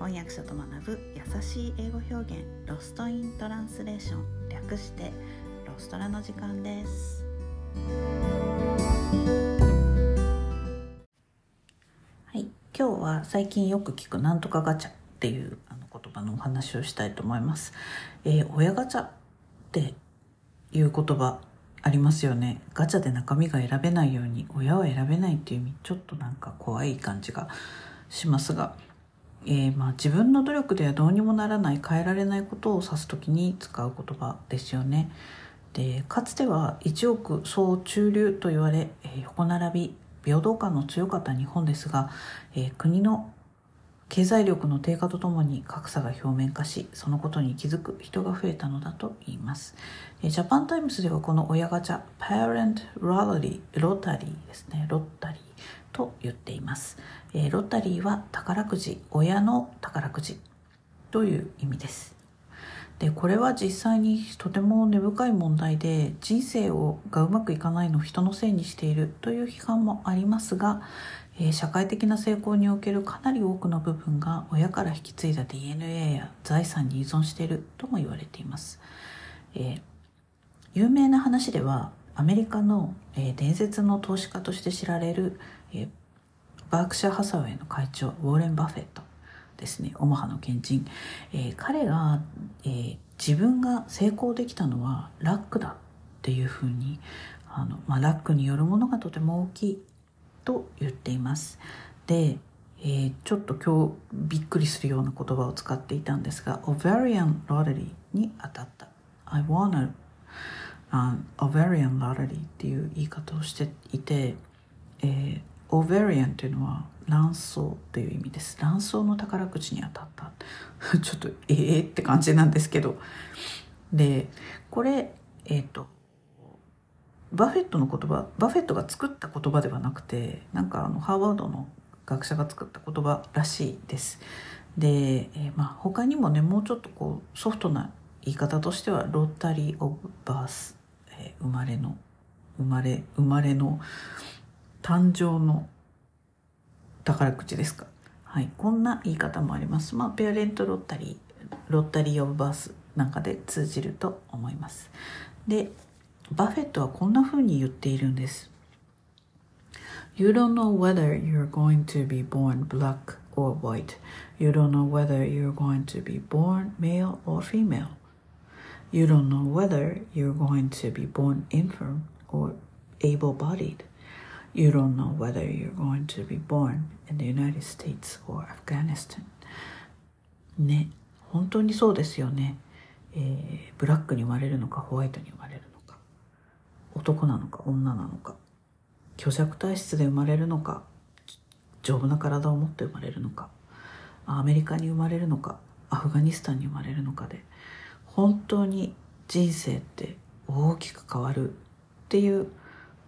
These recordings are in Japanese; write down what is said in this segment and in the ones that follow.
翻訳者と学ぶ優しい英語表現ロストイントランスレーション略してロストラの時間です。はい。今日は最近よく聞くなんとかガチャっていうあの言葉のお話をしたいと思います、えー、親ガチャっていう言葉ありますよね。ガチャで中身が選べないように親は選べないっていう意味ちょっとなんか怖い感じがしますが、えー、まあ自分の努力ではどうにもならない変えられないことを指す時に使う言葉ですよね。でかつては一億総中流と言われ、えー、横並び平等感の強かった日本ですが、えー、国の経済力の低下とともに格差が表面化し、そのことに気づく人が増えたのだと言います。ジャパンタイムズではこの親ガチャ、Parent Lottery、lottery ですね、 lotteryと言っています。ロッタリーは宝くじ、親の宝くじという意味です。で、これは実際にとても根深い問題で、人生をがうまくいかないのを人のせいにしているという批判もありますが、え社会的な成功におけるかなり多くの部分が親から引き継いだ DNA や財産に依存しているとも言われています、えー、有名な話ではアメリカの、えー、伝説の投資家として知られる、えー、バークシャー・ハサウェイの会長ウォーレン・バフェットですね。オマハの賢人、え彼が、え自分が成功できたのはラックだっていうふうにあの、まあ、ラックによるものがとても大きいと言っています。で、えー、ちょっと今日びっくりするような言葉を使っていたんですが、ovarian lottery に当たった。I wanna、uh, ovarian lottery っていう言い方をしていて、えー、ovarian というのは卵巣という意味です。卵巣の宝くじに当たった。ちょっとええー、って感じなんですけど。で、これ、えっ、ー、と、バフェットの言葉バフェットが作った言葉ではなくてなんかあのハーバードの学者が作った言葉らしいです。で、えー、まあ他にもねもうちょっとこうソフトな言い方としては lottery of birth、えー、生まれの生まれ生まれの誕生の宝くじですか。はい、こんな言い方もあります。まあ parent lottery lottery of birth なんかで通じると思います。でバフェットはこんな風に言っているんです。You don't know whether you're going to be born black or white. You don't know whether you're going to be born male or female. You don't know whether you're going to be born infirm or able bodied. You don't know whether you're going to be born in the United States or Afghanistan. ね、本当にそうですよね。えー、ブラックに生まれるのかホワイトに生まれるのか男なのか女なのか虚弱体質で生まれるのか丈夫な体を持って生まれるのかアメリカに生まれるのかアフガニスタンに生まれるのかで本当に人生って大きく変わるっていう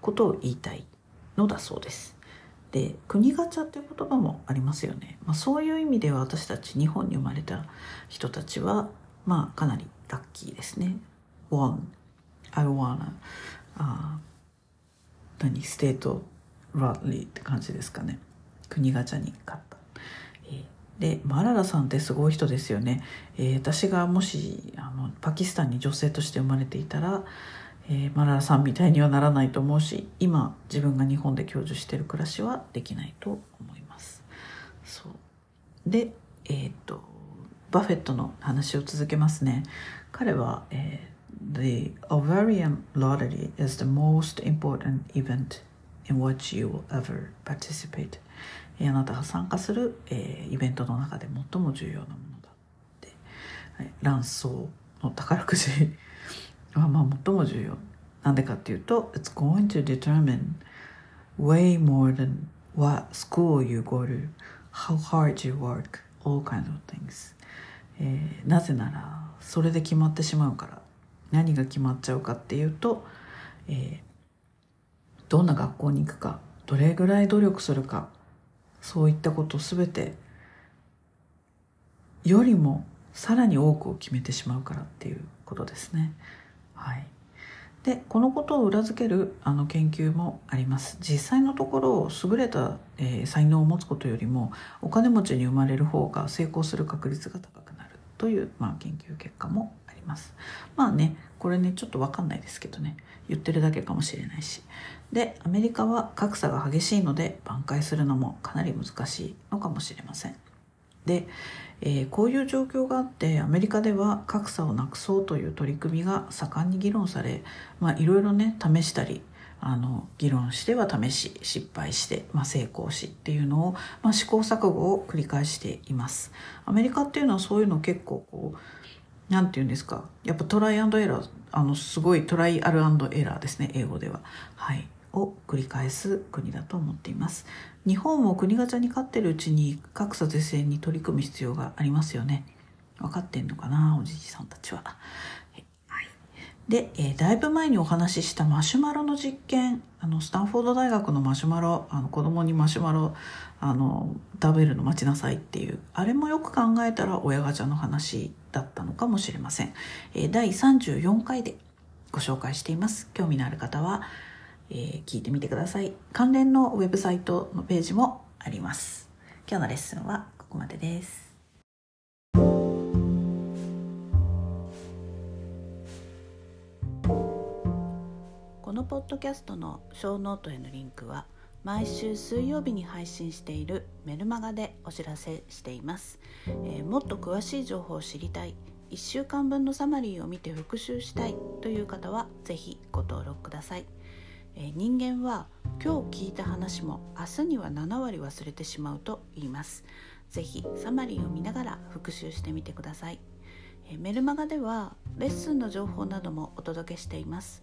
ことを言いたいのだそうです。で国ガチャっていう言葉もありますよね、まあ、そういう意味では私たち日本に生まれた人たちはまあかなりラッキーですね。One, I wanna あ何 state lottery って感じですかね。国ガチャに勝った、でマララさんってすごい人ですよね、えー、私がもしあのパキスタンに女性として生まれていたら、えー、マララさんみたいにはならないと思うし今自分が日本で享受してる暮らしはできないと思います。そう。でえっ、とバフェットの話を続けますね。彼は、えー the ovarian lottery is the most important event in which you will ever participate あなたが参加する、えー、イベントの中で最も重要なものだって、はい、卵巣の宝くじはまあ最も重要なんでかっていうと it's going to determine way more than what school you go to how hard you work all kinds of things、えー、なぜならそれで決まってしまうから何が決まっちゃうかっていうと、えー、どんな学校に行くかどれぐらい努力するかそういったこと全てよりもさらに多くを決めてしまうからっていうことですね。はい。でこのことを裏付けるあの研究もあります実際のところ優れた、えー、才能を持つことよりもお金持ちに生まれる方が成功する確率が高くなるという、まあ、研究結果もります。まあねこれねちょっと分かんないですけどね。言ってるだけかもしれないし。でアメリカは格差が激しいので挽回するのもかなり難しいのかもしれません。で、えー、こういう状況があってアメリカでは格差をなくそうという取り組みが盛んに議論され、まあ、いろいろね試したりあの議論しては試し失敗して、まあ、成功しっていうのを、まあ、試行錯誤を繰り返しています。アメリカっていうのはそういうの結構こう何て言うんですか？やっぱトライアンドエラーあのすごいトライアルエラーですね英語では。はい。を繰り返す国だと思っています。日本も国ガチャに勝ってるうちに格差是正に取り組む必要がありますよね。分かってんのかなおじいさんたちは。はい、で、えー、だいぶ前にお話ししたマシュマロの実験あのスタンフォード大学のマシュマロあの子供にマシュマロあの食べるの待ちなさいっていうあれもよく考えたら親ガチャの話だったのかもしれません、えー、第34回でご紹介しています。興味のある方はえー、聞いてみてください。関連のウェブサイトのページもあります。今日のレッスンはここまでです。のポッドキャストのショーノートへのリンクは毎週水曜日に配信しているメルマガでお知らせしています、えー、もっと詳しい情報を知りたい1週間分のサマリーを見て復習したいという方はぜひご登録ください。え人間は今日聞いた話も明日には7割忘れてしまうと言います。ぜひサマリーを見ながら復習してみてください。えメルマガではレッスンの情報などもお届けしています。